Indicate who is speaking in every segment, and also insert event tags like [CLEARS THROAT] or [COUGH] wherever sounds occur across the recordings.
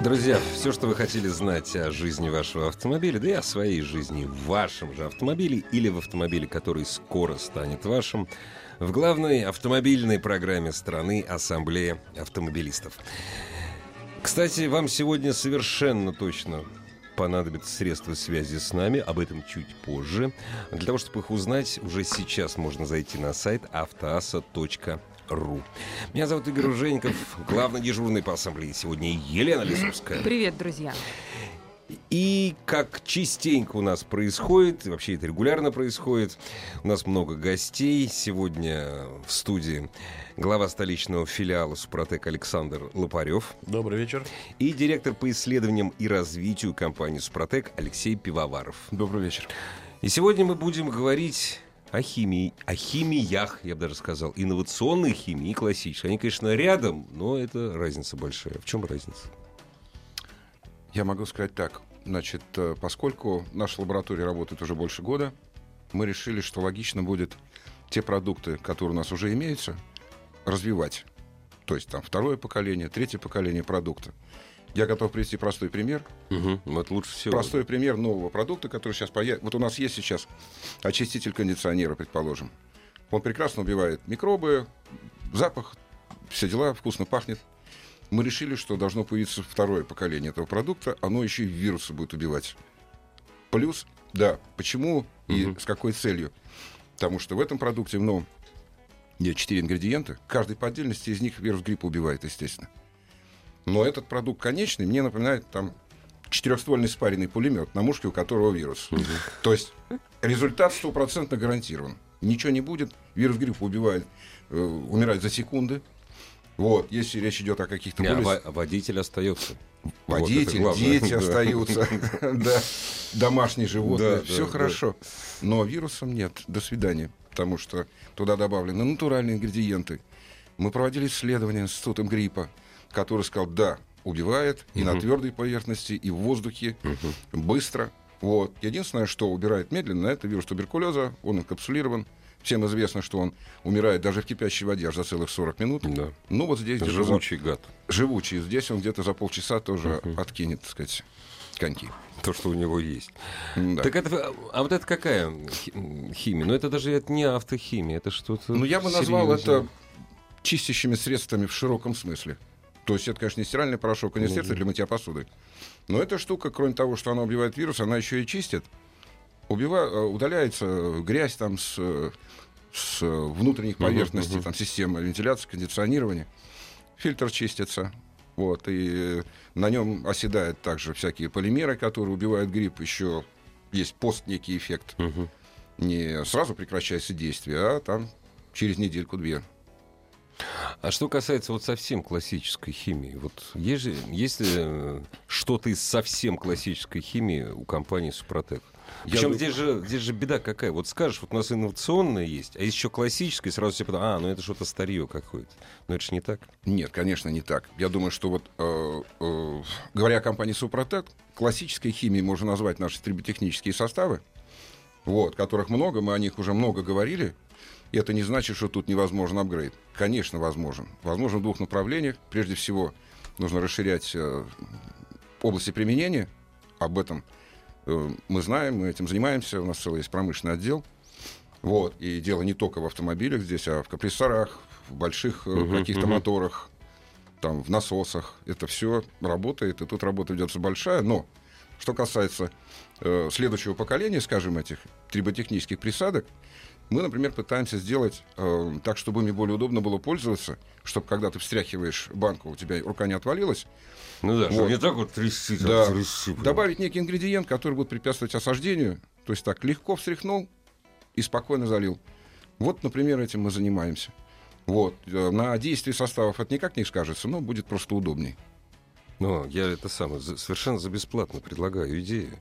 Speaker 1: Друзья, все, что вы хотели знать о жизни вашего автомобиля, да и о своей жизни в вашем же автомобиле или в автомобиле, который скоро станет вашим, в главной автомобильной программе страны Ассамблея автомобилистов. Кстати, вам сегодня совершенно точно понадобятся средства связи с нами, об этом чуть позже. Для того, чтобы их узнать, уже сейчас можно зайти на сайт автоаса.ру ру. Меня зовут Игорь Ужеников, главный дежурный по ассамблее. Сегодня Елена Лисовская.
Speaker 2: Привет, друзья.
Speaker 1: И как частенько у нас происходит, вообще это регулярно происходит, у нас много гостей. Сегодня в студии глава столичного филиала «Супротек» Александр Лопарев.
Speaker 3: Добрый вечер.
Speaker 1: И директор по исследованиям и развитию компании «Супротек» Алексей Пивоваров.
Speaker 3: Добрый вечер.
Speaker 1: И сегодня мы будем говорить о химии, о химиях, я бы даже сказал, инновационной химии и классической. Они, конечно, рядом, но это разница большая. В чем разница?
Speaker 3: Я могу сказать так. Значит, э, поскольку наша лаборатория работает уже больше года, мы решили, что логично будет те продукты, которые у нас уже имеются, развивать. То есть там второе поколение, третье поколение продукта. Я готов привести простой пример.
Speaker 1: Угу, вот лучше всего.
Speaker 3: Простой пример нового продукта, который сейчас появится. Вот у нас есть сейчас очиститель кондиционера, предположим. Он прекрасно убивает микробы, запах, все дела, вкусно пахнет. Мы решили, что должно появиться второе поколение этого продукта, оно еще и вирусы будет убивать. Плюс, да, почему и угу. с какой целью? Потому что в этом продукте, ну, нет четыре ингредиента, каждый по отдельности из них вирус гриппа убивает, естественно. Но этот продукт конечный мне напоминает там четырехствольный спаренный пулемет, на мушке у которого вирус. Угу. То есть результат стопроцентно гарантирован. Ничего не будет, вирус гриппа убивает, э, умирает за секунды. Вот, если речь идет о каких-то...
Speaker 1: Не, более... а водитель остается.
Speaker 3: Водитель, вот дети остаются, [LAUGHS] [LAUGHS] да, домашние животные, все хорошо. Но вирусом нет. До свидания. Потому что туда добавлены натуральные ингредиенты. Мы проводили исследования с институтом гриппа который сказал, да, убивает и на твердой поверхности, и в воздухе, быстро. Вот. Единственное, что убирает медленно, это вирус туберкулеза, он инкапсулирован. Всем известно, что он умирает даже в кипящей воде аж за целых 40 минут.
Speaker 1: Да.
Speaker 3: Ну вот здесь...
Speaker 1: Живучий за... гад.
Speaker 3: Живучий. Здесь он где-то за полчаса тоже uh-huh. откинет, так сказать, коньки.
Speaker 1: То, что у него есть. Да. Так это, а вот это какая химия? Ну это даже это не автохимия, это что-то
Speaker 3: Ну я бы назвал серьезное. это чистящими средствами в широком смысле. То есть это, конечно, не стиральный порошок, а не средство для мытья посуды. Но эта штука, кроме того, что она убивает вирус, она еще и чистит. Убива... Э, удаляется грязь там с, с внутренних поверхностей, uh-huh, там система вентиляции, кондиционирования. Фильтр чистится. Вот, и на нем оседают также всякие полимеры, которые убивают грипп. Еще есть пост некий эффект. Uh-huh. Не сразу прекращается действие, а там через недельку-две
Speaker 1: а что касается вот совсем классической химии, вот есть, же, есть ли э, что-то из совсем классической химии у компании Супротек? Причем здесь, же, здесь же беда какая. Вот скажешь, вот у нас инновационное есть, а еще классическое, и сразу все подумают, а, ну это что-то старье какое-то. Но это же не так.
Speaker 3: Нет, конечно, не так. Я думаю, что вот, э, э, говоря о компании Супротек, классической химией можно назвать наши триботехнические составы, вот, которых много, мы о них уже много говорили. И это не значит, что тут невозможен апгрейд. Конечно, возможен. Возможен в двух направлениях. Прежде всего, нужно расширять э, области применения. Об этом э, мы знаем, мы этим занимаемся. У нас целый есть промышленный отдел. Вот. И дело не только в автомобилях здесь, а в компрессорах, в больших uh-huh, каких-то uh-huh. моторах, там, в насосах. Это все работает, и тут работа ведется большая. Но что касается э, следующего поколения, скажем, этих триботехнических присадок, мы, например, пытаемся сделать э, так, чтобы ими более удобно было пользоваться, чтобы когда ты встряхиваешь банку, у тебя рука не отвалилась.
Speaker 1: Ну да, вот. не так вот трясти,
Speaker 3: да. трясти. Добавить некий ингредиент, который будет препятствовать осаждению. То есть так, легко встряхнул и спокойно залил. Вот, например, этим мы занимаемся. Вот. Э, на действии составов это никак не скажется, но будет просто удобней.
Speaker 1: Но я это самое совершенно за бесплатно предлагаю идею.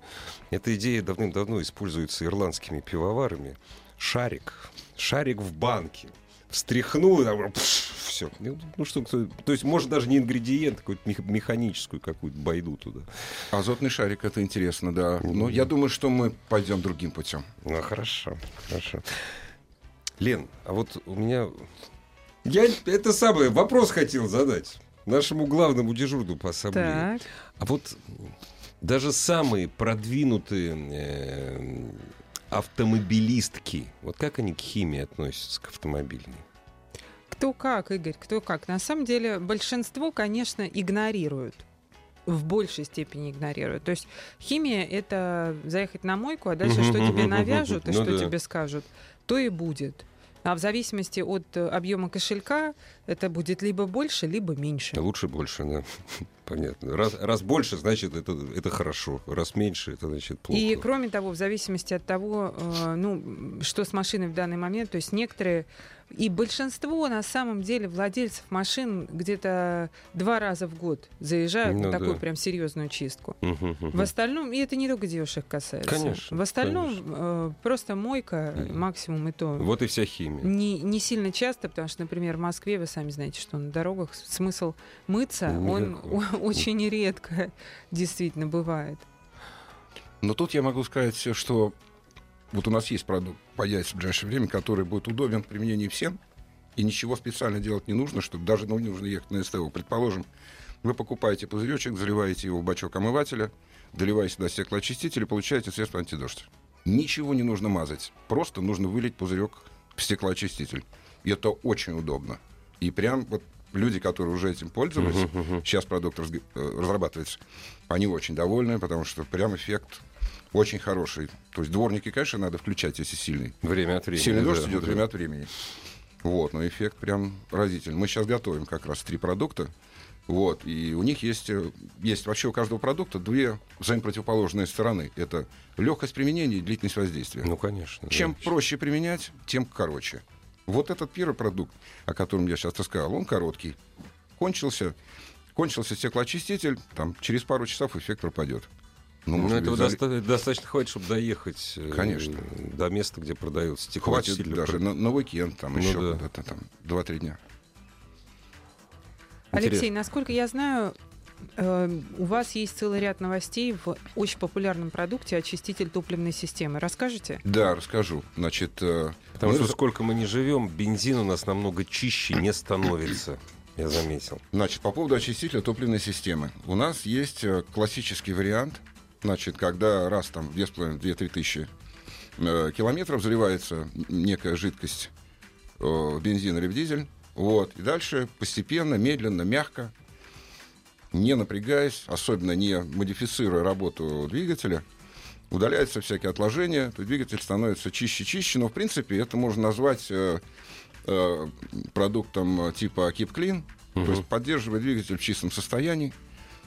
Speaker 1: Эта идея давным-давно используется ирландскими пивоварами. Шарик. Шарик в банке. Встряхнул, и там, все. Ну что, кто- то есть, может, даже не ингредиент, какую-то мех- механическую какую-то байду туда.
Speaker 3: Азотный шарик, это интересно, да. Но я думаю, что мы пойдем другим путем.
Speaker 1: Ну, хорошо, хорошо. Лен, а вот у меня... Я это самое, вопрос хотел задать нашему главному дежурну по ассамблее.
Speaker 2: Так.
Speaker 1: А вот даже самые продвинутые э, автомобилистки, вот как они к химии относятся, к автомобильной?
Speaker 2: Кто как, Игорь, кто как. На самом деле большинство, конечно, игнорируют. В большей степени игнорируют. То есть химия — это заехать на мойку, а дальше что тебе навяжут и
Speaker 1: Ну
Speaker 2: что тебе скажут, то и будет. А в зависимости от э, объема кошелька это будет либо больше, либо меньше.
Speaker 1: Лучше больше, да. [LAUGHS] Понятно. Раз, раз больше, значит, это, это хорошо. Раз меньше, это значит плохо.
Speaker 2: И кроме того, в зависимости от того, э, ну, что с машиной в данный момент, то есть некоторые и большинство на самом деле владельцев машин где-то два раза в год заезжают
Speaker 1: Ну
Speaker 2: на такую
Speaker 1: да.
Speaker 2: прям серьезную чистку.
Speaker 1: Мгм, мгм.
Speaker 2: В остальном, и это не только девушек касается.
Speaker 1: Конечно,
Speaker 2: В остальном
Speaker 1: конечно.
Speaker 2: э, просто мойка, максимум и то.
Speaker 1: Вот и вся химия.
Speaker 2: Не, не сильно часто, потому что, например, в Москве, вы сами знаете, что на дорогах смысл мыться, он
Speaker 1: Никакого.
Speaker 2: о- [LAUGHS] очень редко [LAUGHS] действительно бывает.
Speaker 3: Но тут я могу сказать, что вот у нас есть продукт, появится в ближайшее время, который будет удобен в применении всем, и ничего специально делать не нужно, чтобы даже ну, не нужно ехать на СТО. Предположим, вы покупаете пузыречек, заливаете его в бачок омывателя, доливаете сюда стеклоочиститель и получаете средство антидождь. Ничего не нужно мазать, просто нужно вылить пузырек в стеклоочиститель. И это очень удобно. И прям вот люди, которые уже этим пользовались, сейчас продукт э, разрабатывается, они очень довольны, потому что прям эффект очень хороший. То есть дворники, конечно, надо включать, если сильный.
Speaker 1: Время от времени.
Speaker 3: Сильный дождь
Speaker 1: да,
Speaker 3: идет
Speaker 1: да.
Speaker 3: время от времени. Вот, но эффект прям разительный. Мы сейчас готовим как раз три продукта. Вот, и у них есть, э, есть вообще у каждого продукта две взаимопротивоположные стороны. Это легкость применения и длительность воздействия.
Speaker 1: Ну, конечно.
Speaker 3: Чем
Speaker 1: да.
Speaker 3: проще применять, тем короче. Вот этот первый продукт, о котором я сейчас рассказал, он короткий. Кончился, кончился стеклоочиститель, там через пару часов эффект пропадет.
Speaker 1: Ну,
Speaker 3: Ну,
Speaker 1: этого
Speaker 3: зали-
Speaker 1: доста- достаточно хватит, чтобы доехать э,
Speaker 3: Конечно.
Speaker 1: до места, где продается
Speaker 3: Хватит
Speaker 1: стеклоочиститель.
Speaker 3: даже на, на уикенд, там
Speaker 1: Ну
Speaker 3: еще
Speaker 1: да.
Speaker 3: куда-то там, 2-3 дня.
Speaker 2: Алексей, насколько я знаю, э, у вас есть целый ряд новостей в очень популярном продукте очиститель топливной системы. Расскажете?
Speaker 3: Да, расскажу. Значит, э,
Speaker 1: Потому
Speaker 3: мы
Speaker 1: что
Speaker 3: за-
Speaker 1: сколько мы не живем, бензин у нас намного чище не становится. [CLEARS THROAT] Я заметил.
Speaker 3: Значит, по поводу очистителя топливной системы. У нас есть э, классический вариант, значит, когда раз там в 2,5-2-3 тысячи э, километров заливается некая жидкость э, бензин или в дизель, вот, и дальше постепенно, медленно, мягко, не напрягаясь, особенно не модифицируя работу двигателя, удаляются всякие отложения, то двигатель становится чище-чище, но, в принципе, это можно назвать э, э, продуктом типа Keep Clean, то есть поддерживает двигатель в чистом состоянии.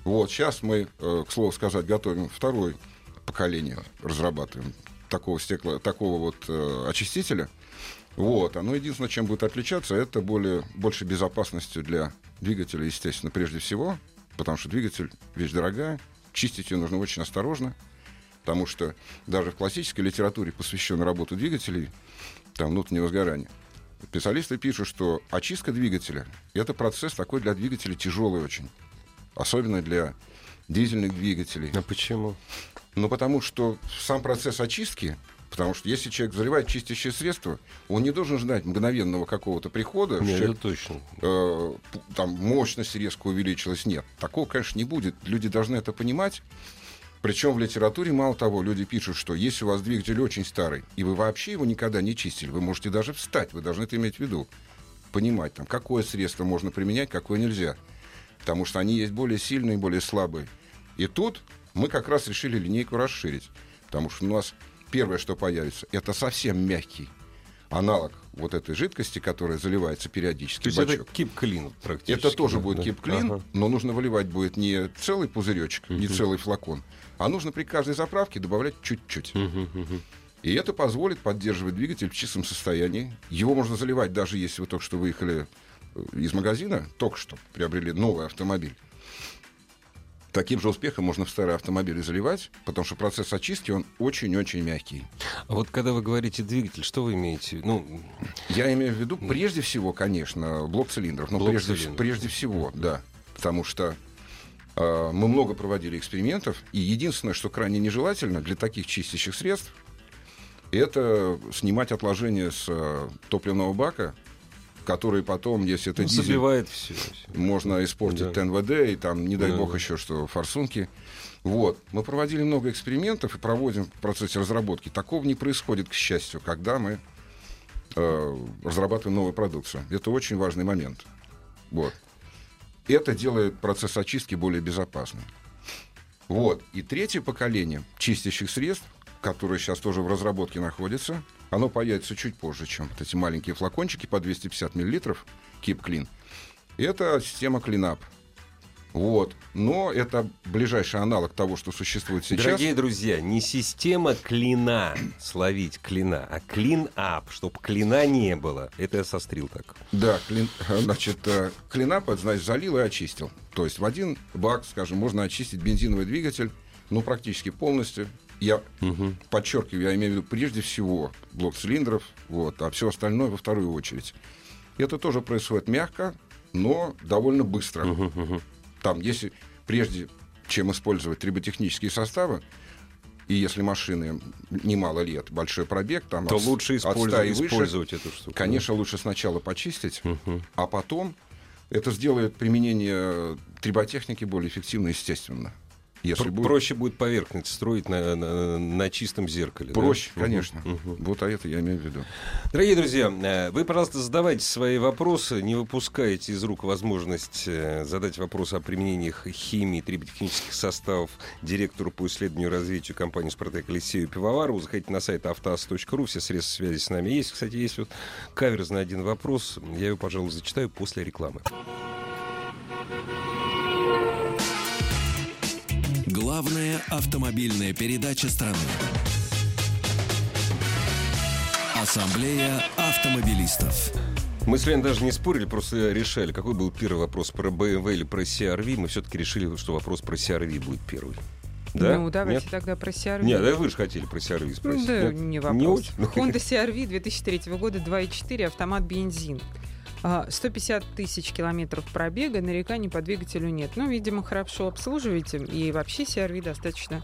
Speaker 3: Вот, сейчас мы, э, к слову сказать, готовим второе поколение, разрабатываем такого стекла, такого вот э, очистителя. Вот, оно единственное, чем будет отличаться, это более, больше безопасностью для двигателя, естественно, прежде всего, потому что двигатель вещь дорогая, чистить ее нужно очень осторожно, потому что даже в классической литературе, посвященной работе двигателей, там внутреннего сгорания, специалисты пишут, что очистка двигателя – это процесс такой для двигателя тяжелый очень, особенно для дизельных двигателей.
Speaker 1: А почему?
Speaker 3: Ну, потому что сам процесс очистки, потому что если человек заливает чистящее средство, он не должен ждать мгновенного какого-то прихода,
Speaker 1: Нет,
Speaker 3: человек,
Speaker 1: это точно.
Speaker 3: э, там мощность резко увеличилась. Нет, такого, конечно, не будет. Люди должны это понимать. Причем в литературе, мало того, люди пишут, что если у вас двигатель очень старый, и вы вообще его никогда не чистили, вы можете даже встать, вы должны это иметь в виду. Понимать, там, какое средство можно применять, какое нельзя. Потому что они есть более сильные, более слабые. И тут мы как раз решили линейку расширить. Потому что у нас первое, что появится, это совсем мягкий аналог вот этой жидкости, которая заливается периодически
Speaker 1: То есть это
Speaker 3: бачок.
Speaker 1: keep clean практически.
Speaker 3: Это тоже
Speaker 1: да,
Speaker 3: будет
Speaker 1: да.
Speaker 3: clean,
Speaker 1: Ага.
Speaker 3: но нужно выливать будет не целый пузыречек, не целый флакон, а нужно при каждой заправке добавлять чуть-чуть. И это позволит поддерживать двигатель в чистом состоянии. Его можно заливать даже если вы только что выехали из магазина, только что приобрели новый автомобиль. таким же успехом можно в старые автомобили заливать, потому что процесс очистки, он очень-очень мягкий.
Speaker 1: А вот когда вы говорите двигатель, что вы имеете? Ну,
Speaker 3: Я имею в виду, прежде всего, конечно, блок цилиндров. Но
Speaker 1: Блок
Speaker 3: прежде,
Speaker 1: цилиндров.
Speaker 3: прежде всего, да. Потому что э, мы много проводили экспериментов, и единственное, что крайне нежелательно для таких чистящих средств, это снимать отложения с э, топливного бака, которые потом, если это
Speaker 1: ну,
Speaker 3: дизель,
Speaker 1: забивает все.
Speaker 3: можно испортить
Speaker 1: Да.
Speaker 3: НВД, и там, не дай
Speaker 1: Да,
Speaker 3: бог,
Speaker 1: да.
Speaker 3: еще что, форсунки. Вот. Мы проводили много экспериментов и проводим в процессе разработки. Такого не происходит, к счастью, когда мы э, разрабатываем новую продукцию. Это очень важный момент. Вот. Это делает процесс очистки более безопасным. Вот. И третье поколение чистящих средств, которое сейчас тоже в разработке находится, оно появится чуть позже, чем вот эти маленькие флакончики по 250 миллилитров Keep Clean. Это система CleanUp. Вот. Но это ближайший аналог того, что существует сейчас.
Speaker 1: Дорогие друзья, не система клина словить клина, а клин-ап, чтобы клина не было. Это я сострил так.
Speaker 3: Да, клин, значит, э, клинап, это значит, залил и очистил. То есть в один бак, скажем, можно очистить бензиновый двигатель, ну, практически полностью. Я подчеркиваю, я имею в виду прежде всего блок цилиндров, вот, а все остальное во вторую очередь. Это тоже происходит мягко, но довольно быстро. Там, если прежде чем использовать триботехнические составы, и если машины немало лет, большой пробег, там
Speaker 1: То
Speaker 3: от-
Speaker 1: лучше
Speaker 3: от 100 и
Speaker 1: использовать,
Speaker 3: выше,
Speaker 1: использовать эту штуку.
Speaker 3: Конечно, лучше сначала почистить, а потом это сделает применение триботехники более эффективно, естественно. Если
Speaker 1: Пр-
Speaker 3: будет
Speaker 1: Проще будет поверхность строить на, на- на чистом зеркале. да?
Speaker 3: проще,
Speaker 1: Мгм.
Speaker 3: конечно. Вот а это я имею в виду.
Speaker 1: Дорогие друзья, э, вы, пожалуйста, задавайте свои вопросы, не выпускайте из рук возможность э, задать вопросы о применениях химии, триботехнических составов директору по исследованию и развитию компании «Спартак» Алексею Пивоварову. Заходите на сайт автоаз.ру, все средства связи с нами есть. Кстати, есть вот каверзный один вопрос, я его, пожалуй, зачитаю после рекламы.
Speaker 4: Главная автомобильная передача страны. Ассамблея автомобилистов.
Speaker 1: Мы с Леной даже не спорили, просто решали, какой был первый вопрос про BMW или про CRV. Мы все-таки решили, что вопрос про CRV будет первый. Да?
Speaker 2: Ну, давайте
Speaker 1: Нет?
Speaker 2: тогда про CRV.
Speaker 1: Нет, да вы же хотели про CRV спросить.
Speaker 2: Да,
Speaker 1: Нет?
Speaker 2: не вопрос.
Speaker 1: Не очень? Ну,
Speaker 2: Honda CRV 2003 года 2.4, автомат бензин. А, 150 тысяч километров пробега, нареканий по двигателю нет. Ну, видимо, хорошо обслуживаете. И вообще CRV достаточно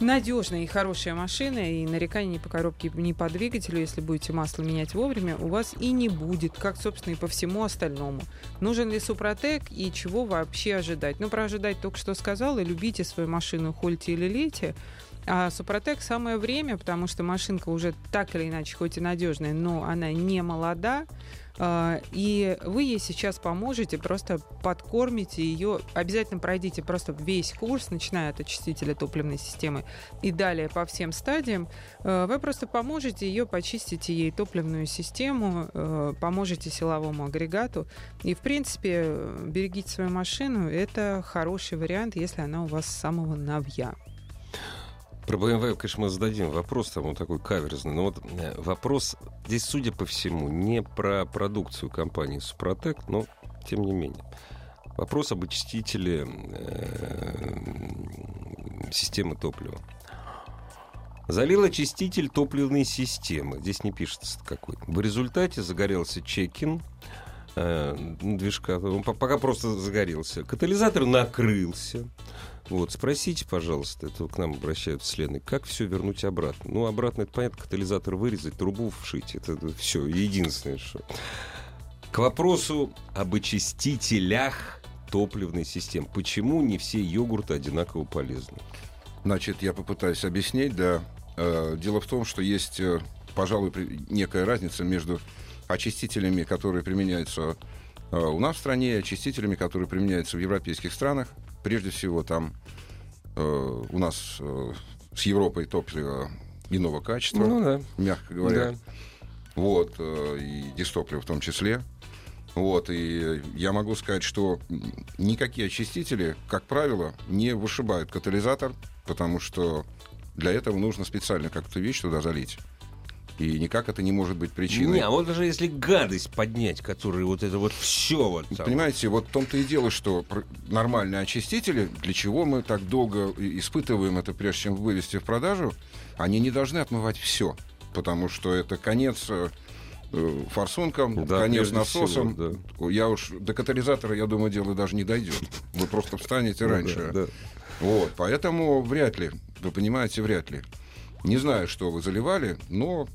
Speaker 2: надежная и хорошая машина, и нареканий ни по коробке, ни по двигателю, если будете масло менять вовремя, у вас и не будет, как, собственно, и по всему остальному. Нужен ли Супротек и чего вообще ожидать? Ну, про ожидать только что сказала, любите свою машину, хольте или лейте, а Супротек самое время, потому что машинка уже так или иначе, хоть и надежная, но она не молода, а, и вы ей сейчас поможете, просто подкормите ее, обязательно пройдите просто весь курс, начиная от очистителя топливной системы и далее по всем стадиям. Э, Вы просто поможете ее, почистите ей топливную систему, э, поможете силовому агрегату. И, в принципе, берегите свою машину. Это хороший вариант, если она у вас с самого новья.
Speaker 1: Про BMW, конечно, мы зададим вопрос, там он такой каверзный. Но вот э, вопрос здесь, судя по всему, не про продукцию компании Супротек, но тем не менее. Вопрос об очистителе э, системы топлива. Залил очиститель топливной системы. Здесь не пишется какой. В результате загорелся чекин э, движка. Он по- пока просто загорелся. Катализатор накрылся. Вот, спросите, пожалуйста, это к нам обращаются с Леной, как все вернуть обратно? Ну, обратно, это понятно, катализатор вырезать, трубу вшить, это, все, единственное, что. К вопросу об очистителях топливной системы. Почему не все йогурты одинаково полезны?
Speaker 3: Значит, я попытаюсь объяснить, да. Э, Дело в том, что есть, э, пожалуй, некая разница между очистителями, которые применяются э, у нас в стране, и очистителями, которые применяются в европейских странах. Прежде всего, там э, у нас э, с Европой топливо иного качества,
Speaker 1: Ну да.
Speaker 3: мягко говоря.
Speaker 1: Да.
Speaker 3: Вот, э, и дистопливо в том числе. Вот, и я могу сказать, что никакие очистители, как правило, не вышибают катализатор, потому что для этого нужно специально как-то вещь туда залить. И никак это не может быть причиной.
Speaker 1: Не, а вот даже если гадость поднять, который вот это вот все вот там.
Speaker 3: Понимаете, вот в том-то и дело, что нормальные очистители, для чего мы так долго испытываем это, прежде чем вывести в продажу, они не должны отмывать все. Потому что это конец э, э, форсункам,
Speaker 1: Да,
Speaker 3: конец насосом.
Speaker 1: всего,
Speaker 3: Я уж до катализатора, я думаю, дело даже не дойдет. Вы просто встанете [LAUGHS]
Speaker 1: да,
Speaker 3: раньше.
Speaker 1: да.
Speaker 3: Вот, поэтому вряд ли, вы понимаете, вряд ли. Не знаю, что вы заливали, но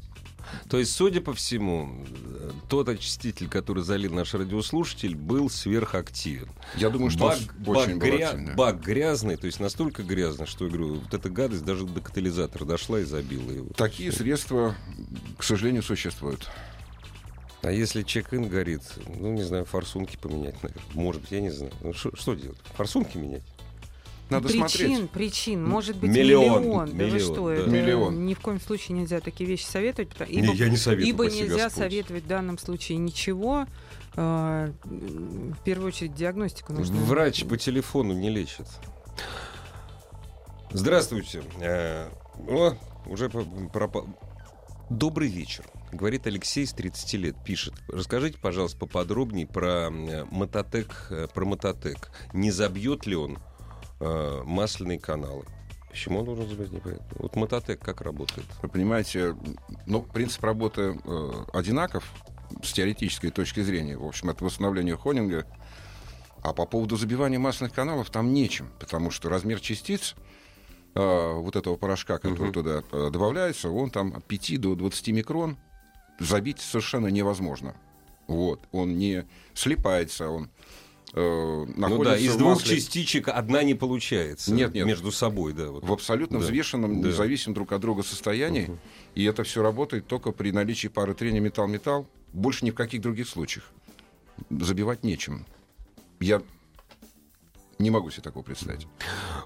Speaker 1: То есть, судя по всему, э, тот очиститель, который залил наш радиослушатель, был сверхактивен.
Speaker 3: я думаю, что
Speaker 1: Бак, бак гря- бак грязный, то есть настолько грязный, что, я говорю, вот эта гадость даже до катализатора дошла и забила его.
Speaker 3: Такие средства, к сожалению, существуют.
Speaker 1: А если чек-ин горит, ну, не знаю, форсунки поменять, наверное. Может быть, я не знаю. Ну, что делать? Форсунки менять?
Speaker 3: Надо
Speaker 2: причин,
Speaker 3: смотреть.
Speaker 2: причин, может быть,
Speaker 1: Миллион,
Speaker 2: миллион. Да вы
Speaker 1: миллион,
Speaker 2: что,
Speaker 1: да.
Speaker 2: это
Speaker 3: Миллион.
Speaker 2: ни в коем случае нельзя такие вещи советовать. потому-
Speaker 1: Не, я не советую,
Speaker 2: Ибо нельзя
Speaker 1: Господь.
Speaker 2: советовать в данном случае ничего. А, В первую очередь диагностику нужно.
Speaker 1: Врач по телефону не лечит. Здравствуйте. Э, О, уже пропал. Добрый вечер. Говорит Алексей с 30 лет. Пишет. Расскажите, пожалуйста, поподробнее про мототек. э, Про мототек. Не забьет ли он э, масляные каналы? Почему он должен забить? Непонятно. Вот мототек как работает?
Speaker 3: Вы понимаете, ну, принцип работы э, одинаков с теоретической точки зрения. В общем, это восстановление Хонинга. А по поводу забивания масляных каналов там нечем, потому что размер частиц э, вот этого порошка, который
Speaker 1: Мгм.
Speaker 3: туда э, добавляется, он там от 5 до 20 микрон забить совершенно невозможно. Вот. Он не слипается, он э,
Speaker 1: ну да, из двух
Speaker 3: масле
Speaker 1: частичек одна не получается.
Speaker 3: Нет, нет.
Speaker 1: Между собой, да. Вот.
Speaker 3: в абсолютно
Speaker 1: Да.
Speaker 3: взвешенном,
Speaker 1: Да.
Speaker 3: независимом друг от друга состоянии.
Speaker 1: Мгм.
Speaker 3: И это все работает только при наличии пары трения металл-металл. Больше ни в каких других случаях. Забивать нечем. Я не могу себе такого представить.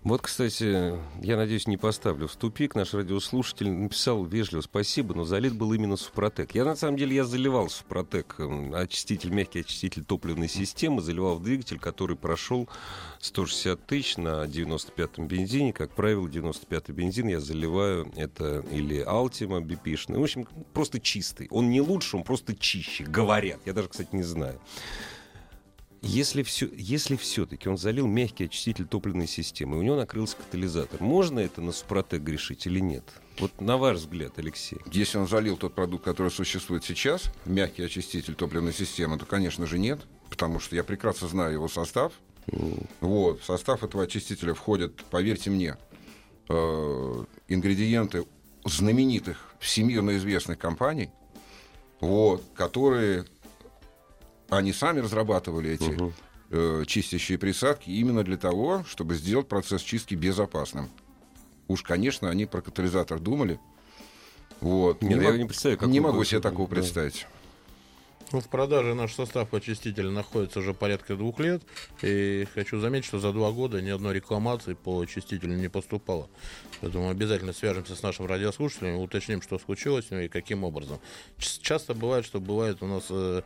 Speaker 1: Вот, кстати, я надеюсь, не поставлю в тупик. Наш радиослушатель написал вежливо спасибо, но залит был именно Супротек. Я, на самом деле, я заливал Супротек, м, очиститель, мягкий очиститель топливной системы, заливал в двигатель, который прошел 160 тысяч на 95-м бензине. Как правило, 95-й бензин я заливаю, это или Altima BP-шный. В общем, просто чистый. Он не лучше, он просто чище, говорят. Я даже, кстати, не знаю. Если, все, если все-таки он залил мягкий очиститель топливной системы, у него накрылся катализатор, можно это на Супротек грешить или нет? Вот на ваш взгляд, Алексей.
Speaker 3: Если он залил тот продукт, который существует сейчас, мягкий очиститель топливной системы, то, конечно же, нет. Потому что я прекрасно знаю его состав. Вот, в состав этого очистителя входят, поверьте мне, э, ингредиенты знаменитых, всемирно известных компаний, вот, которые они сами разрабатывали эти
Speaker 1: Мгм.
Speaker 3: э, чистящие присадки именно для того, чтобы сделать процесс чистки безопасным. Уж, конечно, они про катализатор думали. Вот.
Speaker 1: Нет,
Speaker 3: не
Speaker 1: я
Speaker 3: мог-
Speaker 1: не представляю, как
Speaker 3: не могу себе такого
Speaker 1: Да.
Speaker 3: представить.
Speaker 5: Ну, в продаже наш состав очистителя находится уже порядка двух лет. И хочу заметить, что за два года ни одной рекламации по очистителю не поступало. Поэтому обязательно свяжемся с нашим радиослушателем, уточним, что случилось с ним и каким образом. Часто бывает, что бывает у нас э,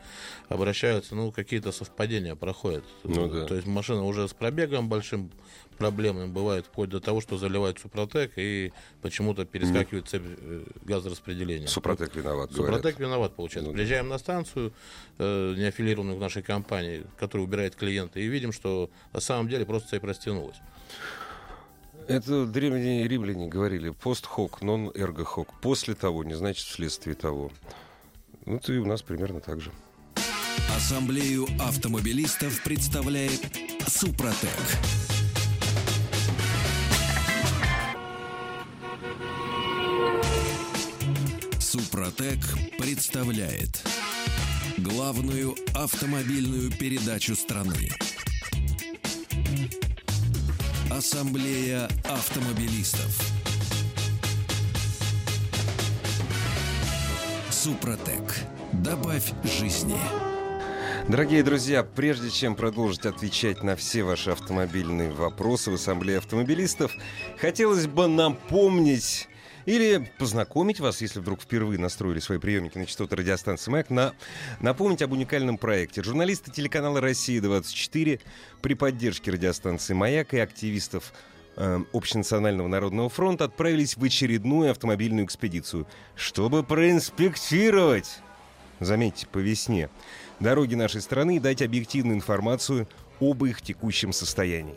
Speaker 5: обращаются, ну, какие-то совпадения проходят.
Speaker 1: Ну да.
Speaker 5: То есть машина уже с пробегом большим проблемным бывает, вплоть до того, что заливает Супротек и почему-то перескакивает цепь э, газораспределения.
Speaker 1: Супротек виноват, говорят.
Speaker 5: Супротек виноват, получается.
Speaker 1: Ну да.
Speaker 5: Приезжаем на станцию, э, не аффилированную к нашей компании, которая убирает клиента, и видим, что на самом деле просто цепь растянулась.
Speaker 1: Это древние римляне говорили пост хок, нон эрго хок. После того не значит вследствие того. Ну, и у нас примерно так же.
Speaker 4: Ассамблею автомобилистов представляет Супротек. Супротек представляет главную автомобильную передачу страны. Ассамблея автомобилистов. Супротек. Добавь жизни.
Speaker 1: Дорогие друзья, прежде чем продолжить отвечать на все ваши автомобильные вопросы в Ассамблее автомобилистов, хотелось бы напомнить или познакомить вас, если вдруг впервые настроили свои приемники на частоты радиостанции «Маяк», на, напомнить об уникальном проекте. Журналисты телеканала «Россия-24» при поддержке радиостанции «Маяк» и активистов э, Общенационального народного фронта отправились в очередную автомобильную экспедицию, чтобы проинспектировать, заметьте, по весне, дороги нашей страны и дать объективную информацию об их текущем состоянии.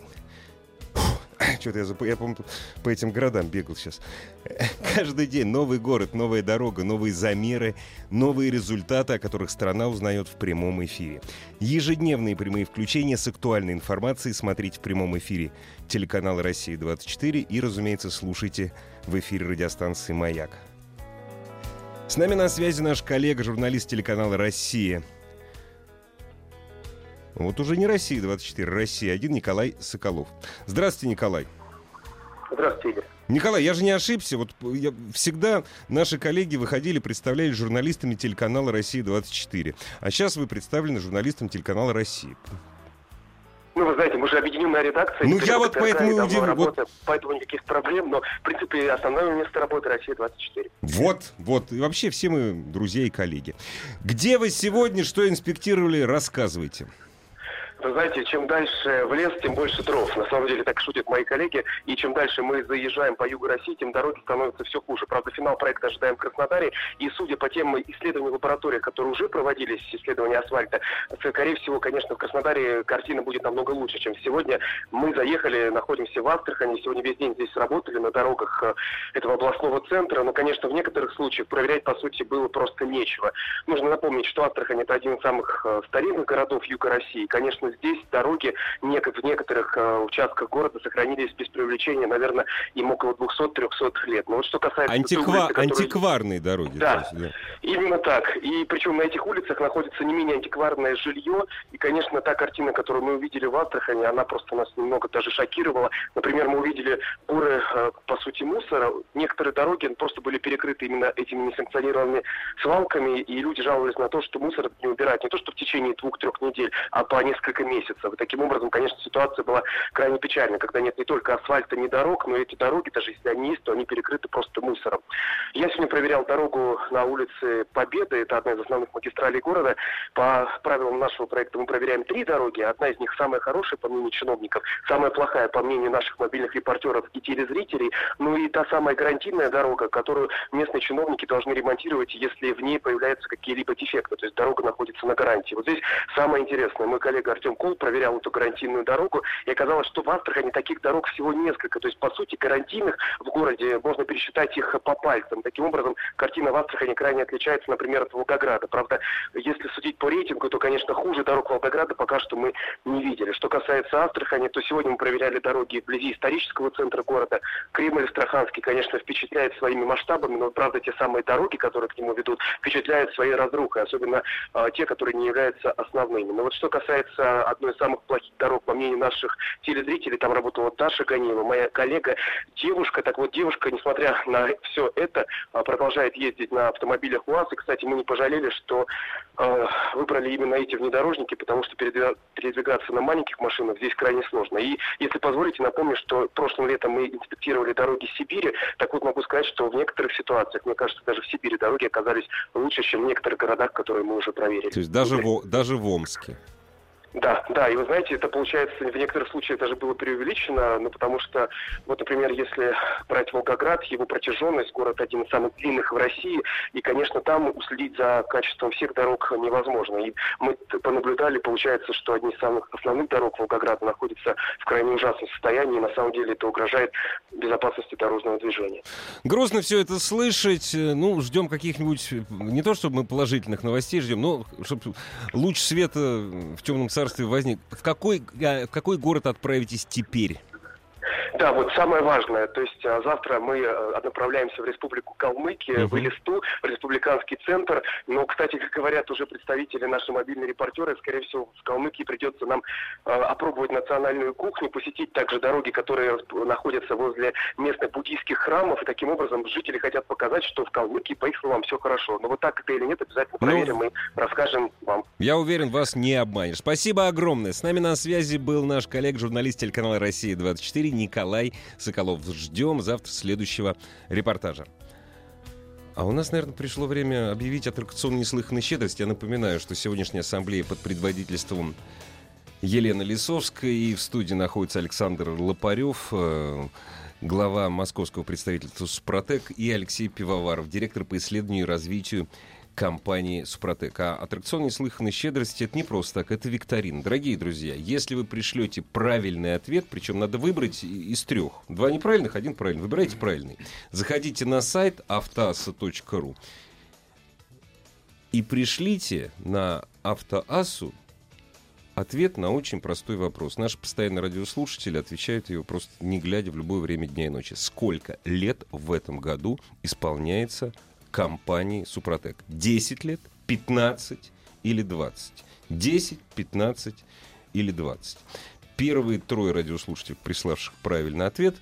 Speaker 1: [COUGHS] Что-то я, зап- я помню, по этим городам бегал сейчас. [COUGHS] Каждый день новый город, новая дорога, новые замеры, новые результаты, о которых страна узнает в прямом эфире. Ежедневные прямые включения с актуальной информацией смотрите в прямом эфире телеканала «Россия-24» и, разумеется, слушайте в эфире радиостанции «Маяк». С нами на связи наш коллега, журналист телеканала «Россия». Вот уже не «Россия-24», «Россия-1» Николай Соколов. Здравствуйте, Николай.
Speaker 6: Здравствуйте, Игорь.
Speaker 1: Николай, я же не ошибся. Вот я, всегда наши коллеги выходили, представлялись журналистами телеканала «Россия-24». А сейчас вы представлены журналистом телеканала «Россия».
Speaker 6: Ну, вы знаете, мы же объединенная редакция.
Speaker 1: Ну, я вот поэтому и удивлен. Вот-
Speaker 6: Поэтому никаких проблем, но, в принципе, основное место работы Россия-24.
Speaker 1: Вот, вот. И вообще все мы друзья и коллеги. Где вы сегодня, что инспектировали, рассказывайте.
Speaker 6: Вы знаете, чем дальше в лес, тем больше дров. На самом деле так шутят мои коллеги. И чем дальше мы заезжаем по югу России, тем дороги становятся все хуже. Правда, финал проекта ожидаем в Краснодаре. И судя по тем исследованиям лаборатории, которые уже проводились, исследования асфальта, скорее всего, конечно, в Краснодаре картина будет намного лучше, чем сегодня. Мы заехали, находимся в Астрахани. Сегодня весь день здесь работали на дорогах э, этого областного центра. Но, конечно, в некоторых случаях проверять, по сути, было просто нечего. Нужно напомнить, что Астрахань это один из самых э, старинных городов Юга России. Конечно, здесь дороги в некоторых э, участках города сохранились без привлечения, наверное, им около 200-300 лет. Но вот что касается...
Speaker 1: Антиква...
Speaker 6: улицы, которая-
Speaker 1: Антикварные дороги.
Speaker 6: Да.
Speaker 1: есть, да.
Speaker 6: Именно так. И причем на этих улицах находится не менее антикварное жилье. И, конечно, та картина, которую мы увидели в Астрахани, она просто нас немного даже шокировала. Например, мы увидели горы, э, по сути, мусора. Некоторые дороги просто были перекрыты именно этими несанкционированными свалками, и люди жаловались на то, что мусор не убирать не то, что в течение двух-трех недель, а по несколько месяцев. И таким образом, конечно, ситуация была крайне печальна, когда нет не только асфальта, ни дорог, но эти дороги, даже если они есть, то они перекрыты просто мусором. Я сегодня проверял дорогу на улице Победы, это одна из основных магистралей города. По правилам нашего проекта мы проверяем три дороги. Одна из них самая хорошая, по мнению чиновников, самая плохая, по мнению наших мобильных репортеров и телезрителей. Ну и та самая гарантийная дорога, которую местные чиновники должны ремонтировать, если в ней появляются какие-либо дефекты. То есть дорога находится на гарантии. Вот здесь самое интересное. Мой коллега Артем Кул проверял эту гарантийную дорогу, и оказалось, что в Астрахани таких дорог всего несколько. То есть, по сути, гарантийных в городе можно пересчитать их по пальцам. Таким образом, картина в Астрахани крайне отличается, например, от Волгограда. Правда, если судить по рейтингу, то, конечно, хуже дорог Волгограда пока что мы не видели. Что касается Астрахани, то сегодня мы проверяли дороги вблизи исторического центра города. Кремль Астраханский, конечно, впечатляет своими масштабами, но, правда, те самые дороги, которые к нему ведут, впечатляют своей разрухой, особенно а, те, которые не являются основными. Но вот что касается одной из самых плохих дорог, по мнению наших телезрителей, там работала Даша Ганиева, моя коллега, девушка. Так вот, девушка, несмотря на все это, а, продолжает ездить на автомобилях УАЗ. И, кстати, мы не пожалели, что э, выбрали именно эти внедорожники, потому что передвига- передвигаться на маленьких машинах здесь крайне сложно. И, если позволите, напомню, что прошлым летом мы инспектировали дороги Сибири. Так вот, могу сказать, что в некоторых ситуациях, мне кажется, даже в Сибири дороги оказались лучше, чем в некоторых городах, которые мы уже проверили.
Speaker 1: То есть даже, в, даже в Омске.
Speaker 6: Да, да, и вы знаете, это получается в некоторых случаях даже было преувеличено, ну потому что, вот, например, если брать Волгоград, его протяженность, город один из самых длинных в России, и, конечно, там уследить за качеством всех дорог невозможно. И мы понаблюдали, получается, что одни из самых основных дорог Волгограда находятся в крайне ужасном состоянии, и на самом деле это угрожает безопасности дорожного движения.
Speaker 1: Грустно все это слышать. Э, Ну, ждем каких-нибудь, э, не то чтобы мы положительных новостей ждем, но чтобы луч света в темном царстве возник. В какой, а, в какой город отправитесь теперь?
Speaker 6: Да, вот самое важное. То есть а, завтра мы э, направляемся в Республику Калмыкия,
Speaker 1: Мгм.
Speaker 6: в Элисту, в Республиканский центр. Но, кстати, как говорят уже представители, наши мобильные репортеры, скорее всего, в Калмыкии придется нам э, опробовать национальную кухню, посетить также дороги, которые находятся возле местных буддийских храмов. И таким образом жители хотят показать, что в Калмыкии, по их словам, все хорошо. Но вот так это или нет, обязательно
Speaker 1: Ну,
Speaker 6: проверим и расскажем вам.
Speaker 1: Я уверен, вас не обманешь. Спасибо огромное. С нами на связи был наш коллега, журналист телеканала «Россия-24» Николай Соколов. Ждем завтра следующего репортажа. А у нас, наверное, пришло время объявить аттракцион неслыханной щедрости. Я напоминаю, что сегодняшняя ассамблея под предводительством Елена Лисовская. И в студии находится Александр Лопарев, э, глава московского представительства «Супротек», и Алексей Пивоваров, директор по исследованию и развитию компании «Супротек». А аттракцион неслыханной щедрости — это не просто так, это викторина. Дорогие друзья, если вы пришлете правильный ответ, причем надо выбрать из трех. Два неправильных, один правильный. Выбирайте правильный. Заходите на сайт автоаса.ру и пришлите на автоассу ответ на очень простой вопрос. Наши постоянные радиослушатели отвечают его просто не глядя в любое время дня и ночи. Сколько лет в этом году исполняется компании Супротек? 10 лет, 15 или 20? 10, 15 или 20? Первые трое радиослушателей, приславших правильный ответ,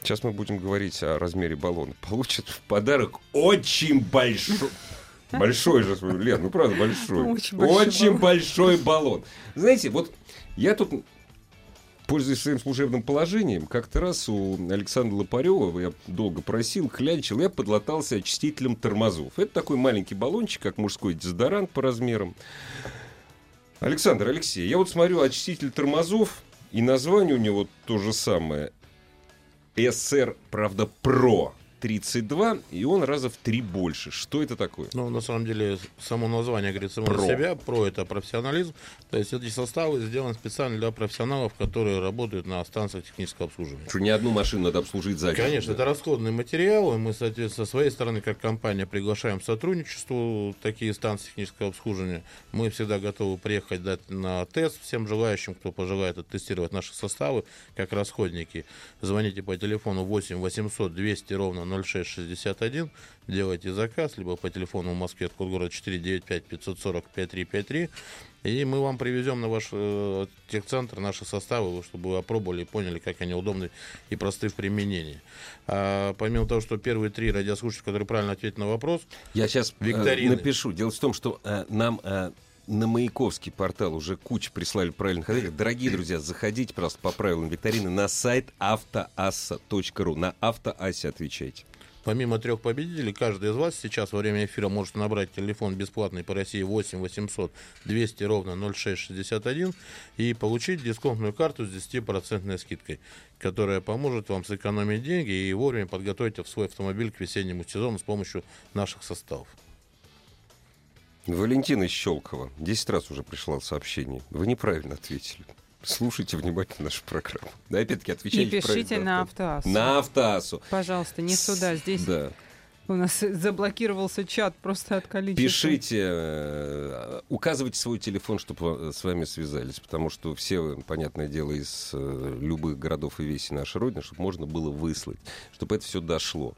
Speaker 1: сейчас мы будем говорить о размере баллона, получат в подарок очень большой... Большой же, Лен, ну правда большой.
Speaker 2: Очень большой
Speaker 1: Очень
Speaker 2: баллон.
Speaker 1: большой баллон. Знаете, вот я тут, пользуясь своим служебным положением, как-то раз у Александра Лопарева, я долго просил, клянчил, я подлатался очистителем тормозов. Это такой маленький баллончик, как мужской дезодорант по размерам. Александр, Алексей, я вот смотрю очиститель тормозов, и название у него то же самое. SR, правда, Pro 32, и он раза в три больше. Что это такое?
Speaker 5: Ну, на самом деле, само название говорит само
Speaker 1: Про.
Speaker 5: себя. Про это профессионализм. То есть эти составы сделаны специально для профессионалов, которые работают на станциях технического обслуживания.
Speaker 1: Что ни одну машину надо обслужить за день.
Speaker 5: Конечно, это расходный материал, и мы, соответственно, со своей стороны, как компания, приглашаем к сотрудничеству такие станции технического обслуживания. Мы всегда готовы приехать дать на тест всем желающим, кто пожелает оттестировать наши составы, как расходники. Звоните по телефону 8 800 200 ровно 0661, делайте заказ, либо по телефону в Москве, код города 495 540 5353, и мы вам привезем на ваш э, техцентр наши составы, чтобы вы опробовали и поняли, как они удобны и просты в применении. А, помимо того, что первые три радиослушателя, которые правильно ответят на вопрос,
Speaker 1: Я сейчас
Speaker 5: Викторины.
Speaker 1: напишу. Дело в том, что э, нам э, на Маяковский портал уже куча прислали правильных ответов. Дорогие друзья, заходите просто по правилам викторины на сайт автоасса.ру. На автоассе отвечайте.
Speaker 5: Помимо трех победителей, каждый из вас сейчас во время эфира может набрать телефон бесплатный по России 8 800 200 ровно 0661 и получить дисконтную карту с 10% скидкой, которая поможет вам сэкономить деньги и вовремя подготовить свой автомобиль к весеннему сезону с помощью наших составов.
Speaker 1: Валентина Щелкова. Десять раз уже пришло сообщение. Вы неправильно ответили. Слушайте внимательно нашу программу. Да, опять-таки, отвечайте
Speaker 2: И пишите
Speaker 1: правильно.
Speaker 2: на автоассу.
Speaker 1: На автоассу.
Speaker 2: Пожалуйста, не сюда. Здесь
Speaker 1: Да.
Speaker 2: у нас [LAUGHS] заблокировался чат просто от количества.
Speaker 1: Пишите, э, указывайте свой телефон, чтобы с вами связались, потому что все, понятное дело, из э, любых городов и весей нашей Родины, чтобы можно было выслать, чтобы это все дошло.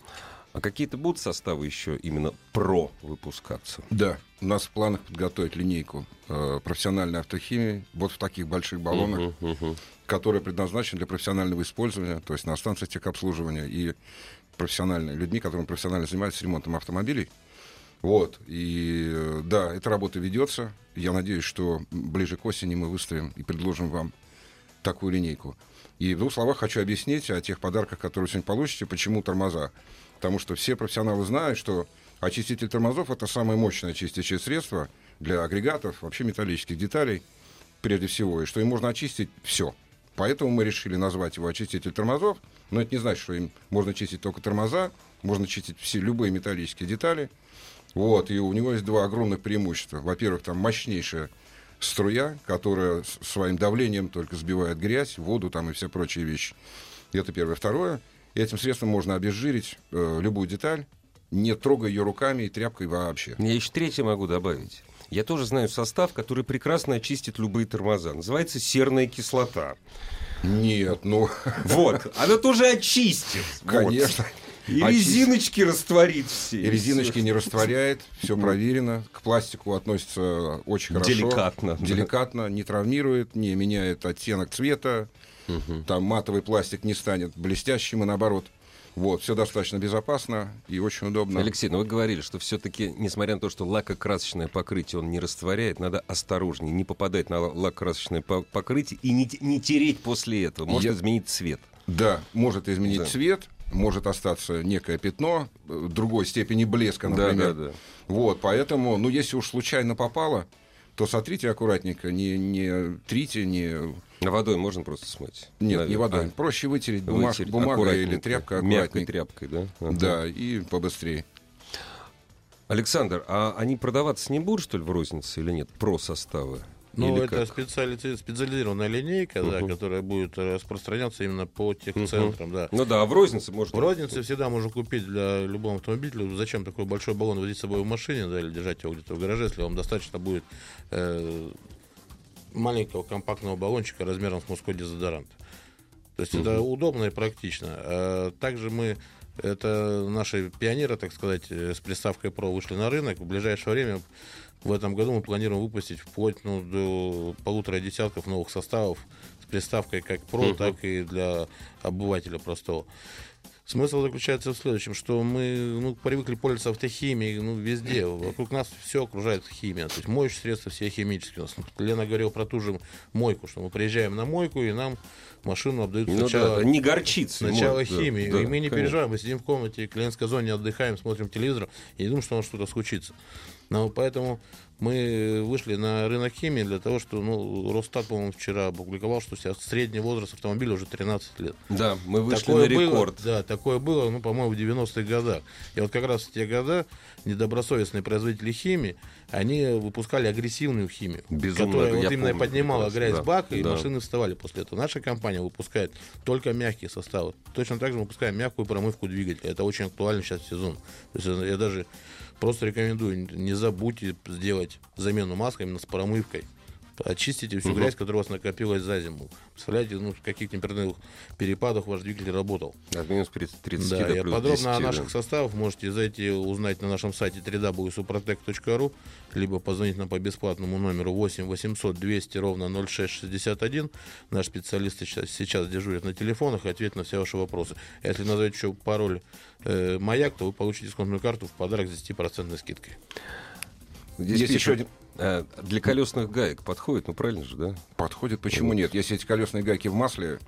Speaker 1: А какие-то будут составы еще именно про выпускаться?
Speaker 3: Да, у нас в планах подготовить линейку э, профессиональной автохимии вот в таких больших баллонах,
Speaker 1: Мгм, мгм.
Speaker 3: которые предназначены для профессионального использования, то есть на станциях техобслуживания и профессионально, людьми, которые профессионально занимаются ремонтом автомобилей. Вот, и э, да, эта работа ведется. Я надеюсь, что ближе к осени мы выставим и предложим вам такую линейку. И в двух словах хочу объяснить о тех подарках, которые вы сегодня получите, почему тормоза. Потому что все профессионалы знают, что очиститель тормозов это самое мощное чистящее средство для агрегатов, вообще металлических деталей, прежде всего, и что им можно очистить все. Поэтому мы решили назвать его очиститель тормозов, но это не значит, что им можно чистить только тормоза, можно чистить все любые металлические детали. Вот, и у него есть два огромных преимущества. Во-первых, там мощнейшая струя, которая своим давлением только сбивает грязь, воду там и все прочие вещи. Это первое. Второе, этим средством можно обезжирить э, любую деталь, не трогая ее руками и тряпкой вообще.
Speaker 1: Я еще третье могу добавить. Я тоже знаю состав, который прекрасно очистит любые тормоза. Называется серная кислота.
Speaker 3: Нет, ну,
Speaker 1: Вот, она тоже очистит. Вот. И
Speaker 3: Очистит.
Speaker 1: резиночки растворит все.
Speaker 3: И резиночки не растворяет, все проверено. К пластику относится очень хорошо.
Speaker 1: Деликатно.
Speaker 3: Деликатно, не травмирует, не меняет оттенок цвета. Там матовый пластик не станет блестящим и наоборот. Вот, все достаточно безопасно и очень удобно.
Speaker 1: Алексей, ну вы говорили, что все-таки, несмотря на то, что лакокрасочное покрытие он не растворяет, надо осторожнее, не попадать на лакокрасочное по- покрытие и не, не тереть после этого. Может
Speaker 3: Я-
Speaker 1: изменить цвет.
Speaker 3: Да, может изменить
Speaker 1: Да.
Speaker 3: цвет, может остаться некое пятно э, другой степени блеска,
Speaker 1: Да,
Speaker 3: например.
Speaker 1: да, да.
Speaker 3: Вот, поэтому, ну, если уж случайно попало, то сотрите аккуратненько, не, не трите, не...
Speaker 1: А водой можно просто смыть?
Speaker 3: Нет,
Speaker 1: Наверное.
Speaker 3: не водой.
Speaker 1: А,
Speaker 3: Проще вытереть бумаж,
Speaker 1: вытереть
Speaker 3: бумагой или тряпкой
Speaker 1: Мягкой тряпкой, да? Ага.
Speaker 3: Да, и побыстрее.
Speaker 1: Александр, а они продаваться не будут, что ли, в рознице или нет? Про составы?
Speaker 5: Ну, это
Speaker 1: как?
Speaker 5: специали- специализированная линейка, да,
Speaker 1: Мгм.
Speaker 5: которая будет распространяться именно по техцентрам, да.
Speaker 1: Ну да, а в рознице можно...
Speaker 5: В рознице всегда можно купить для любого автомобиля. Зачем такой большой баллон возить с собой в машине, да, или держать его где-то в гараже, если вам достаточно будет э, маленького компактного баллончика размером с мужской дезодорант. То есть это удобно и практично. А также мы это наши пионеры, так сказать, э, с приставкой Pro вышли на рынок. В ближайшее время в этом году мы планируем выпустить вплоть ну, до полутора десятков новых составов с приставкой как Pro,
Speaker 1: Мгм.
Speaker 5: так и для обывателя простого. Смысл заключается в следующем, что мы ну, привыкли пользоваться автохимией ну, везде. Вокруг нас все окружает химия. То есть моющие средства все химические. У нас, Лена говорила про ту же мойку, что мы приезжаем на мойку, и нам машину обдают
Speaker 1: Ну
Speaker 5: сначала,
Speaker 1: да, не горчица.
Speaker 5: сначала
Speaker 1: может, да,
Speaker 5: химией.
Speaker 1: да,
Speaker 5: и мы не
Speaker 1: конечно.
Speaker 5: переживаем, мы сидим в комнате, в клиентской зоне, отдыхаем, смотрим телевизор, и не думаем, что у нас что-то случится. Но поэтому мы вышли на рынок химии для того, что ну, Росстат, по-моему, вчера опубликовал, что сейчас средний возраст автомобиля уже 13 лет.
Speaker 1: Да, мы вышли
Speaker 5: Такое
Speaker 1: на
Speaker 5: было,
Speaker 1: рекорд.
Speaker 5: да, такое было, ну, по-моему, в 90-х годах. И вот как раз в те года недобросовестные производители химии, они выпускали агрессивную химию,
Speaker 1: Безумно,
Speaker 5: которая вот именно
Speaker 1: помню
Speaker 5: поднимала грязь
Speaker 1: да,
Speaker 5: бак, и
Speaker 1: да.
Speaker 5: машины вставали после этого. Наша компания выпускает только мягкие составы. Точно так же мы выпускаем мягкую промывку двигателя. Это очень актуально сейчас в сезон. То есть я даже просто рекомендую, не забудьте сделать замену маски именно с промывкой. Очистите всю
Speaker 1: Мгм.
Speaker 5: грязь, которая у вас накопилась за зиму. Представляете, ну, в каких температурных перепадах ваш двигатель работал.
Speaker 1: От минус 30
Speaker 5: Да,
Speaker 1: до плюс
Speaker 5: подробно
Speaker 1: 10,
Speaker 5: о
Speaker 1: да.
Speaker 5: наших составах можете зайти узнать на нашем сайте www.suprotec.ru либо позвонить нам по бесплатному номеру 8 800 200 ровно 0661. Наш специалист сейчас, сейчас дежурит на телефонах и ответит на все ваши вопросы. А Если назовете еще пароль э, «Маяк», то вы получите дисконтную карту в подарок с 10% скидкой.
Speaker 1: Здесь
Speaker 3: Есть
Speaker 1: пишут,
Speaker 3: еще один-
Speaker 1: э, для колесных гаек подходит, ну правильно же, да?
Speaker 3: Подходит, почему нет? Если эти колесные гайки в масле,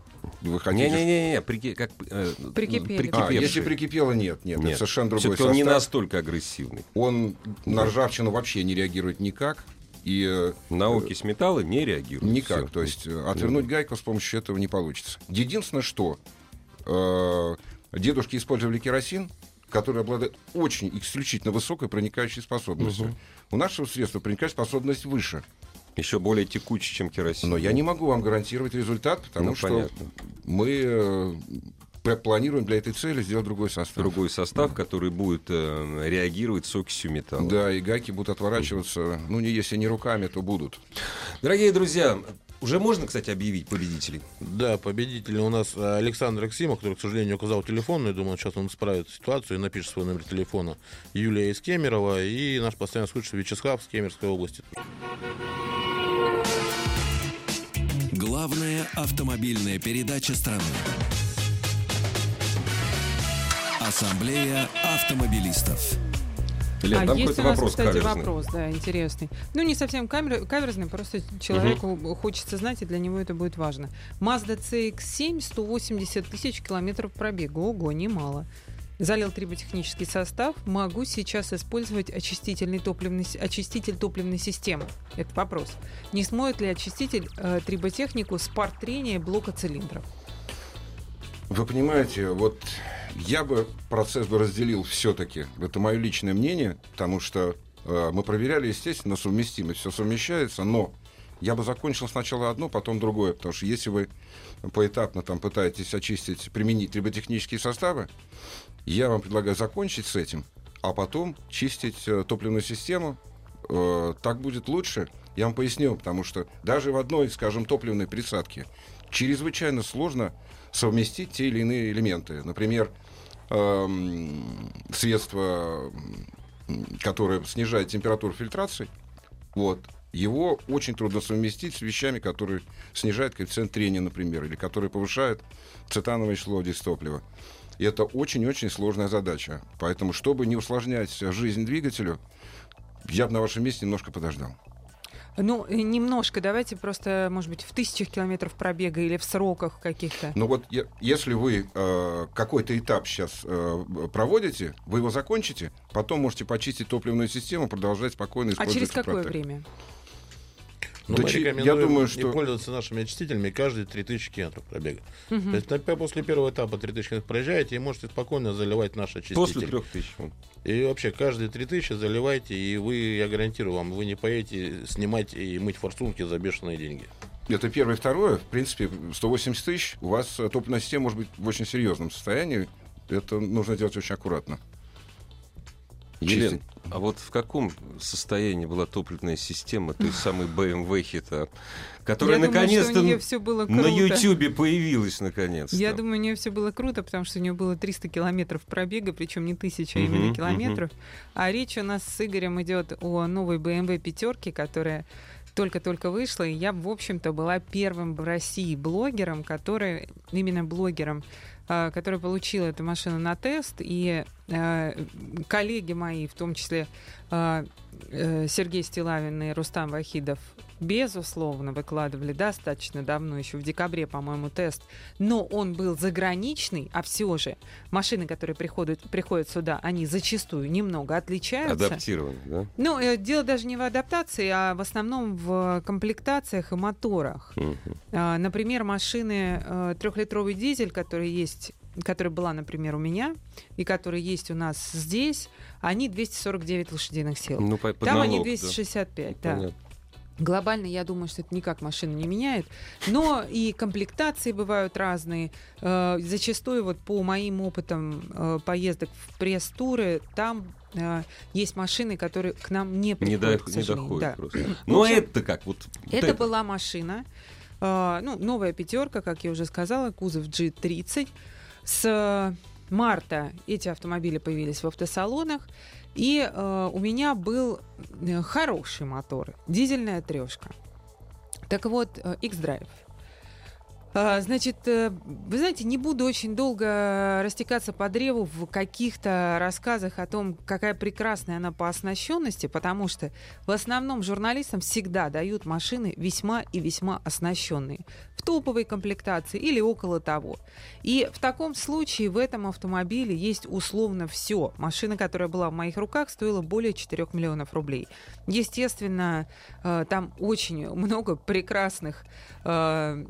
Speaker 3: вы хотите...
Speaker 1: Не-не-не, прики- как э,
Speaker 2: Прикипели.
Speaker 3: А, если прикипело, нет, нет, это
Speaker 1: Нет,
Speaker 3: совершенно другой
Speaker 1: Все-таки он не
Speaker 3: состав.
Speaker 1: настолько агрессивный.
Speaker 3: Он на ржавчину вообще не реагирует никак. И э,
Speaker 1: На окись металла не реагирует.
Speaker 3: никак.
Speaker 1: Всё.
Speaker 3: То есть э, отвернуть гайку с помощью этого не получится. Единственное, что э, дедушки использовали керосин, который обладает очень исключительно высокой проникающей способностью. У нашего средства проникающая способность выше.
Speaker 1: Еще более текучий, чем керосин.
Speaker 3: Но я не могу вам гарантировать результат, потому
Speaker 1: Ну,
Speaker 3: что
Speaker 1: понятно.
Speaker 3: мы э, планируем для этой цели сделать другой состав.
Speaker 1: Другой состав, который будет э, реагировать с окисью металла.
Speaker 3: Да, и гайки будут отворачиваться, ну, не если не руками, то будут.
Speaker 1: Дорогие друзья, уже можно, кстати, объявить победителей?
Speaker 5: Да, победитель у нас Александр Аксимов, который, к сожалению, указал телефон, но я думаю, сейчас он исправит ситуацию и напишет свой номер телефона. Юлия из Кемерово и наш постоянный слушатель Вячеслав с Кемеровской области.
Speaker 4: Главная автомобильная передача страны. Ассамблея автомобилистов.
Speaker 1: Лен,
Speaker 2: а
Speaker 1: там
Speaker 2: есть у нас,
Speaker 1: вопрос
Speaker 2: кстати,
Speaker 1: каверзный.
Speaker 2: вопрос, да, интересный. Ну, не совсем камер- каверзный, просто человеку хочется знать, и для него это будет важно. Mazda CX-7, 180 тысяч километров пробега. Ого, немало. Залил триботехнический состав. Могу сейчас использовать очистительный топливный, очиститель топливной системы? Это вопрос. Не смоет ли очиститель э, триботехнику с пар трения блока цилиндров?
Speaker 3: Вы понимаете, вот я бы процесс бы разделил все-таки. Это мое личное мнение, потому что э, мы проверяли, естественно, совместимость, все совмещается, но я бы закончил сначала одно, потом другое, потому что если вы поэтапно там пытаетесь очистить, применить триботехнические составы, я вам предлагаю закончить с этим, а потом чистить э, топливную систему. Э, так будет лучше. Я вам поясню, потому что даже в одной, скажем, топливной присадке чрезвычайно сложно совместить те или иные элементы. Например, эм, средство, которое снижает температуру фильтрации, вот, его очень трудно совместить с вещами, которые снижают коэффициент трения, например, или которые повышают цетановое число дистоплива. И это очень-очень сложная задача. Поэтому, чтобы не усложнять жизнь двигателю, я бы на вашем месте немножко подождал.
Speaker 2: Ну, э, немножко, давайте просто, может быть, в тысячах километров пробега или в сроках каких-то.
Speaker 3: Но вот если вы э, какой-то этап сейчас э, проводите, вы его закончите, потом можете почистить топливную систему, продолжать спокойно
Speaker 2: А
Speaker 3: использовать.
Speaker 2: через какое
Speaker 3: Супротек.
Speaker 2: время?
Speaker 5: Но
Speaker 3: Да
Speaker 5: мы
Speaker 3: я
Speaker 5: рекомендуем
Speaker 3: думаю,
Speaker 5: не
Speaker 3: что-
Speaker 5: пользоваться нашими очистителями каждые 3000 километров пробега. То есть например, после первого этапа 3000 километров проезжаете и можете спокойно заливать наш очиститель.
Speaker 1: После трех тысяч.
Speaker 5: И вообще каждые 3000 заливайте, и вы, я гарантирую вам, вы не поедете снимать и мыть форсунки за бешеные деньги.
Speaker 3: Это первое. Второе, в принципе, 180 тысяч, у вас топливная система может быть в очень серьезном состоянии. Это нужно делать очень аккуратно.
Speaker 1: Елена, а вот в каком состоянии была топливная система той самой BMW хита, которая наконец-то на
Speaker 2: круто.
Speaker 1: Ютьюбе появилась наконец-то?
Speaker 2: Я думаю, у нее все было круто, потому что у нее было 300 километров пробега, причем не тысяча, а именно километров. А речь у нас с Игорем идет о новой BMW пятерке, которая только-только вышла, и я, в общем-то, была первым в России блогером, который, именно блогером, а, который получил эту машину на тест, и э, коллеги мои, в том числе э, Сергей Стилавин и Рустам Вахидов, безусловно, выкладывали достаточно давно, еще в декабре, по-моему, тест, но он был заграничный, а все же машины, которые приходят, приходят сюда, они зачастую немного отличаются.
Speaker 1: Адаптирован, да?
Speaker 2: Ну, э, дело даже не в адаптации, а в основном в комплектациях и моторах. А, Например, машины э, трехлитровый дизель, который есть которая была, например, у меня, и которая есть у нас здесь, они 249 лошадиных сил.
Speaker 1: Ну, по-
Speaker 2: Там они
Speaker 1: налог, да.
Speaker 2: 265, да.
Speaker 1: Понятно.
Speaker 2: Глобально, я думаю, что это никак машину не меняет. Но и комплектации бывают разные. Э, Зачастую, вот по моим опытам э, поездок в пресс-туры, там э, есть машины, которые к нам не
Speaker 1: Не,
Speaker 2: приходят,
Speaker 1: до-
Speaker 2: к
Speaker 1: не доходит
Speaker 2: Да.
Speaker 1: просто. Ну, а
Speaker 2: общем,
Speaker 1: это как? Вот вот
Speaker 2: Это была машина, э, ну, новая пятерка, как я уже сказала, кузов G30. С марта эти автомобили появились в автосалонах, и э, у меня был э, хороший мотор, дизельная трешка. Так вот, э, X-Drive. А, Значит, э, вы знаете, не буду очень долго растекаться по древу в каких-то рассказах о том, какая прекрасная она по оснащенности, потому что в основном журналистам всегда дают машины весьма и весьма оснащенные. В топовой комплектации или около того. И в таком случае в этом автомобиле есть условно все. Машина, которая была в моих руках, стоила более 4 миллионов рублей. Естественно, э, там очень много прекрасных э,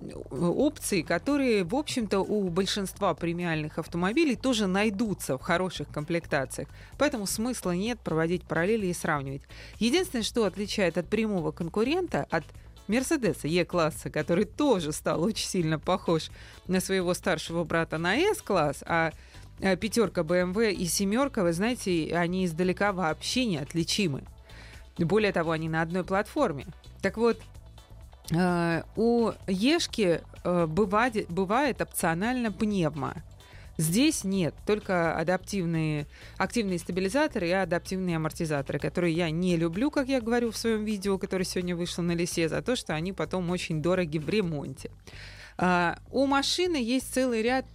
Speaker 2: опций, которые, в общем-то, у большинства премиальных автомобилей тоже найдутся в хороших комплектациях. Поэтому смысла нет проводить параллели и сравнивать. Единственное, что отличает от прямого конкурента, от Мерседеса Е-класса, который тоже стал очень сильно похож на своего старшего брата на С-класс, а э, пятерка BMW и семерка, вы знаете, они издалека вообще неотличимы. Более того, они на одной платформе. Так вот, у Ешки э, бывает, бывает опционально пневма. Здесь нет, только адаптивные, активные стабилизаторы и адаптивные амортизаторы, которые я не люблю, как я говорю в своем видео, которое сегодня вышло на лесе, за то, что они потом очень дороги в ремонте. А, у машины есть целый ряд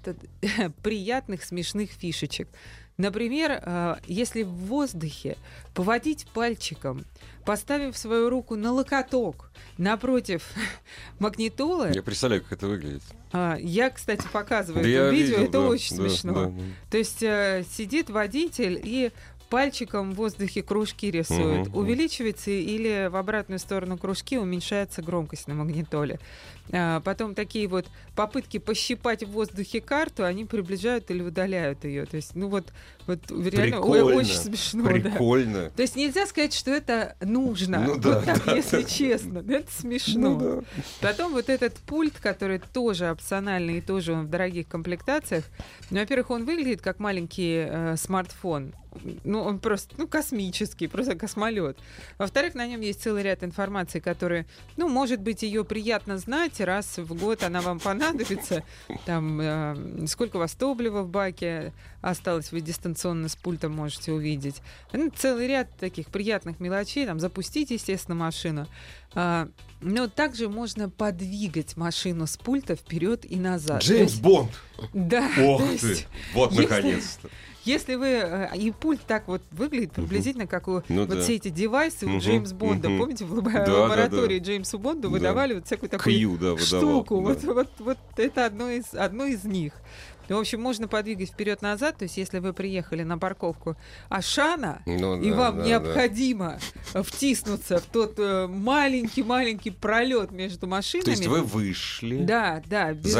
Speaker 2: [LAUGHS] приятных, смешных фишечек. Например, э, если в воздухе поводить пальчиком, поставив свою руку на локоток напротив [LAUGHS] магнитолы,
Speaker 1: Я представляю, как это выглядит.
Speaker 2: а, я, кстати, показываю
Speaker 1: Да
Speaker 2: это видео,
Speaker 1: видел,
Speaker 2: это
Speaker 1: да,
Speaker 2: очень
Speaker 1: да,
Speaker 2: смешно.
Speaker 1: да, да.
Speaker 2: То есть э, сидит водитель и пальчиком в воздухе кружки рисует. Увеличивается или в обратную сторону кружки уменьшается громкость на магнитоле. А, потом такие вот попытки пощипать в воздухе карту, они приближают или удаляют ее. То есть, ну вот, вот реально ой,
Speaker 1: Прикольно.
Speaker 2: очень смешно. да.
Speaker 1: Прикольно.
Speaker 2: То есть нельзя сказать, что это нужно.
Speaker 1: Ну
Speaker 2: Вот
Speaker 1: да,
Speaker 2: так,
Speaker 1: да,
Speaker 2: если
Speaker 1: да.
Speaker 2: честно. Это смешно.
Speaker 1: Ну да.
Speaker 2: Потом вот этот пульт, который тоже опциональный и тоже он в дорогих комплектациях. Ну, во-первых, он выглядит как маленький э, смартфон. Ну, он просто, ну, космический, просто космолет. Во-вторых, на нем есть целый ряд информации, которые, ну, может быть, ее приятно знать, раз в год она вам понадобится. Там, э, сколько у вас топлива в баке осталось, вы дистанционно с пультом можете увидеть. Ну, целый ряд таких приятных мелочей, там, запустить, естественно, машину. А, но также можно подвигать машину с пульта вперед и назад.
Speaker 1: Джеймс
Speaker 2: есть-
Speaker 1: Бонд.
Speaker 2: Да.
Speaker 1: Ох ты.
Speaker 2: есть,
Speaker 1: Вот наконец-то.
Speaker 2: Если вы... э, И пульт так вот выглядит приблизительно, как у
Speaker 1: Ну
Speaker 2: вот
Speaker 1: да.
Speaker 2: все эти девайсы у
Speaker 1: Мгм,
Speaker 2: Джеймса Бонда. Помните, в лабо-
Speaker 1: Да, да,
Speaker 2: лаборатории
Speaker 1: да.
Speaker 2: Джеймсу Бонду
Speaker 1: Да.
Speaker 2: выдавали вот всякую такую
Speaker 1: да,
Speaker 2: штуку.
Speaker 1: да.
Speaker 2: Вот, это одно из, них. В общем, можно подвигать вперед-назад. То есть, если вы приехали на парковку Ашана,
Speaker 1: Ну
Speaker 2: и
Speaker 1: да,
Speaker 2: вам
Speaker 1: да,
Speaker 2: необходимо втиснуться в тот э, маленький-маленький пролет между машинами.
Speaker 1: То есть вы вышли,
Speaker 2: Да, да. без-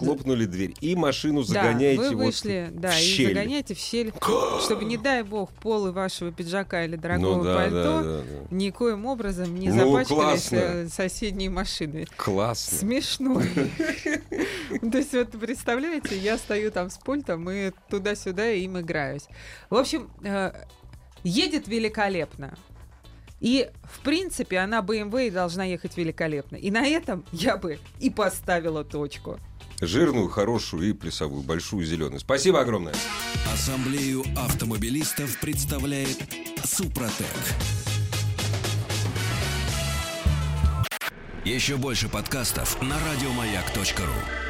Speaker 1: захлопнули дверь и машину
Speaker 2: Да,
Speaker 1: загоняете
Speaker 2: вы
Speaker 1: вот
Speaker 2: вышли, да,
Speaker 1: в
Speaker 2: и
Speaker 1: щель.
Speaker 2: загоняете в щель, [GASPS] чтобы, не дай бог, полы вашего пиджака или дорогого
Speaker 1: Ну да,
Speaker 2: пальто
Speaker 1: да, да, да.
Speaker 2: никоим образом не
Speaker 1: Ну,
Speaker 2: запачкались
Speaker 1: классно.
Speaker 2: э, соседние машины.
Speaker 1: Классно.
Speaker 2: Смешно. [LAUGHS] [LAUGHS] То есть, вот представляете, я стою там с пультом и туда-сюда им играюсь. В общем, э, едет великолепно. И, в принципе, она BMW и должна ехать великолепно. И на этом я бы и поставила точку.
Speaker 1: Жирную, хорошую и плясовую, большую зеленую. Спасибо огромное.
Speaker 4: Ассамблею автомобилистов представляет Супротек. Еще больше подкастов на радиомаяк.ру.